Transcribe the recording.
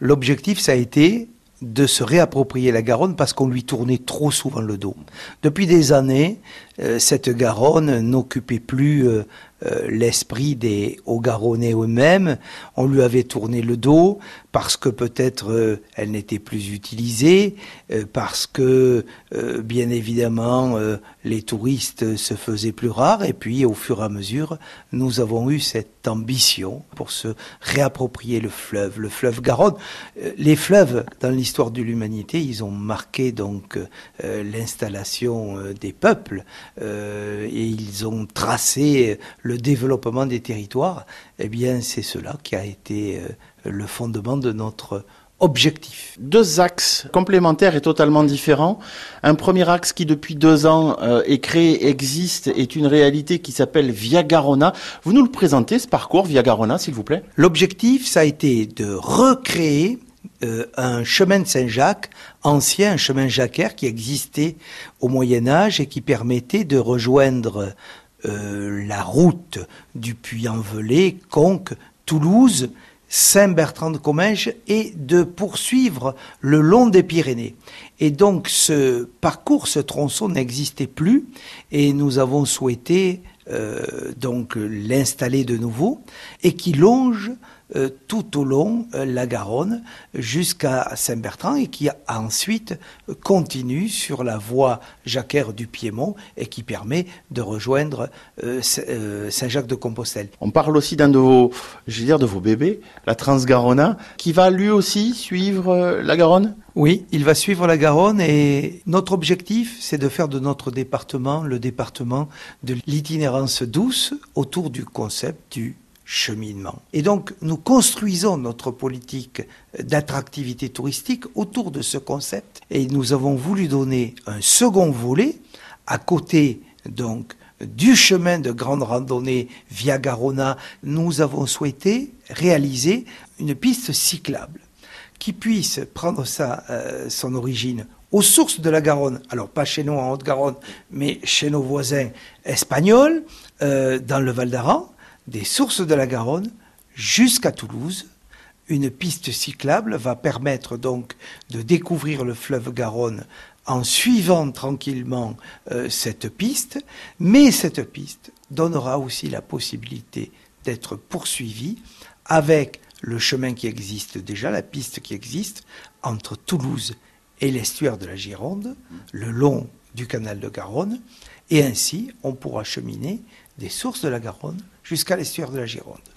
L'objectif, ça a été de se réapproprier la Garonne parce qu'on lui tournait trop souvent le dos. Depuis des années, euh, cette Garonne n'occupait plus euh, euh, l'esprit des Hauts-Garonnais eux-mêmes. On lui avait tourné le dos parce que peut-être elle n'était plus utilisée, parce que bien évidemment les touristes se faisaient plus rares et puis au fur et à mesure nous avons eu cette ambition pour se réapproprier le fleuve, le fleuve Garonne. Les fleuves dans l'histoire de l'humanité, ils ont marqué donc l'installation des peuples. Euh, et ils ont tracé le développement des territoires, eh bien c'est cela qui a été euh, le fondement de notre objectif. Deux axes complémentaires et totalement différents. Un premier axe qui depuis deux ans euh, est créé, existe, est une réalité qui s'appelle Via Garona. Vous nous le présentez, ce parcours Via Garona, s'il vous plaît L'objectif, ça a été de recréer euh, un chemin de Saint-Jacques ancien, un chemin jacquaire qui existait au Moyen Âge et qui permettait de rejoindre euh, la route du Puy-en-Velay, Conques, Toulouse, Saint-Bertrand de Comminges et de poursuivre le long des Pyrénées. Et donc ce parcours, ce tronçon n'existait plus et nous avons souhaité euh, donc l'installer de nouveau et qui longe euh, tout au long euh, la Garonne jusqu'à Saint-Bertrand et qui ensuite continue sur la voie jacquère du Piémont et qui permet de rejoindre euh, Saint-Jacques-de-Compostelle. On parle aussi d'un de vos, je veux dire, de vos bébés, la Transgarona, qui va lui aussi suivre la Garonne? Oui, il va suivre la Garonne et notre objectif, c'est de faire de notre département le département de l'itinérance douce autour du concept du cheminement. Et donc, nous construisons notre politique d'attractivité touristique autour de ce concept. Et nous avons voulu donner un second volet à côté, donc, du chemin de grande randonnée via Garona, nous avons souhaité réaliser une piste cyclable qui puisse prendre sa, euh, son origine aux sources de la Garonne, alors pas chez nous en Haute-Garonne, mais chez nos voisins espagnols, euh, dans le Val d'Aran, des sources de la Garonne jusqu'à Toulouse. Une piste cyclable va permettre donc de découvrir le fleuve Garonne en suivant tranquillement euh, cette piste, mais cette piste donnera aussi la possibilité d'être poursuivie avec le chemin qui existe déjà, la piste qui existe entre Toulouse et l'estuaire de la Gironde, le long du canal de Garonne, et ainsi on pourra cheminer des sources de la Garonne jusqu'à l'estuaire de la Gironde.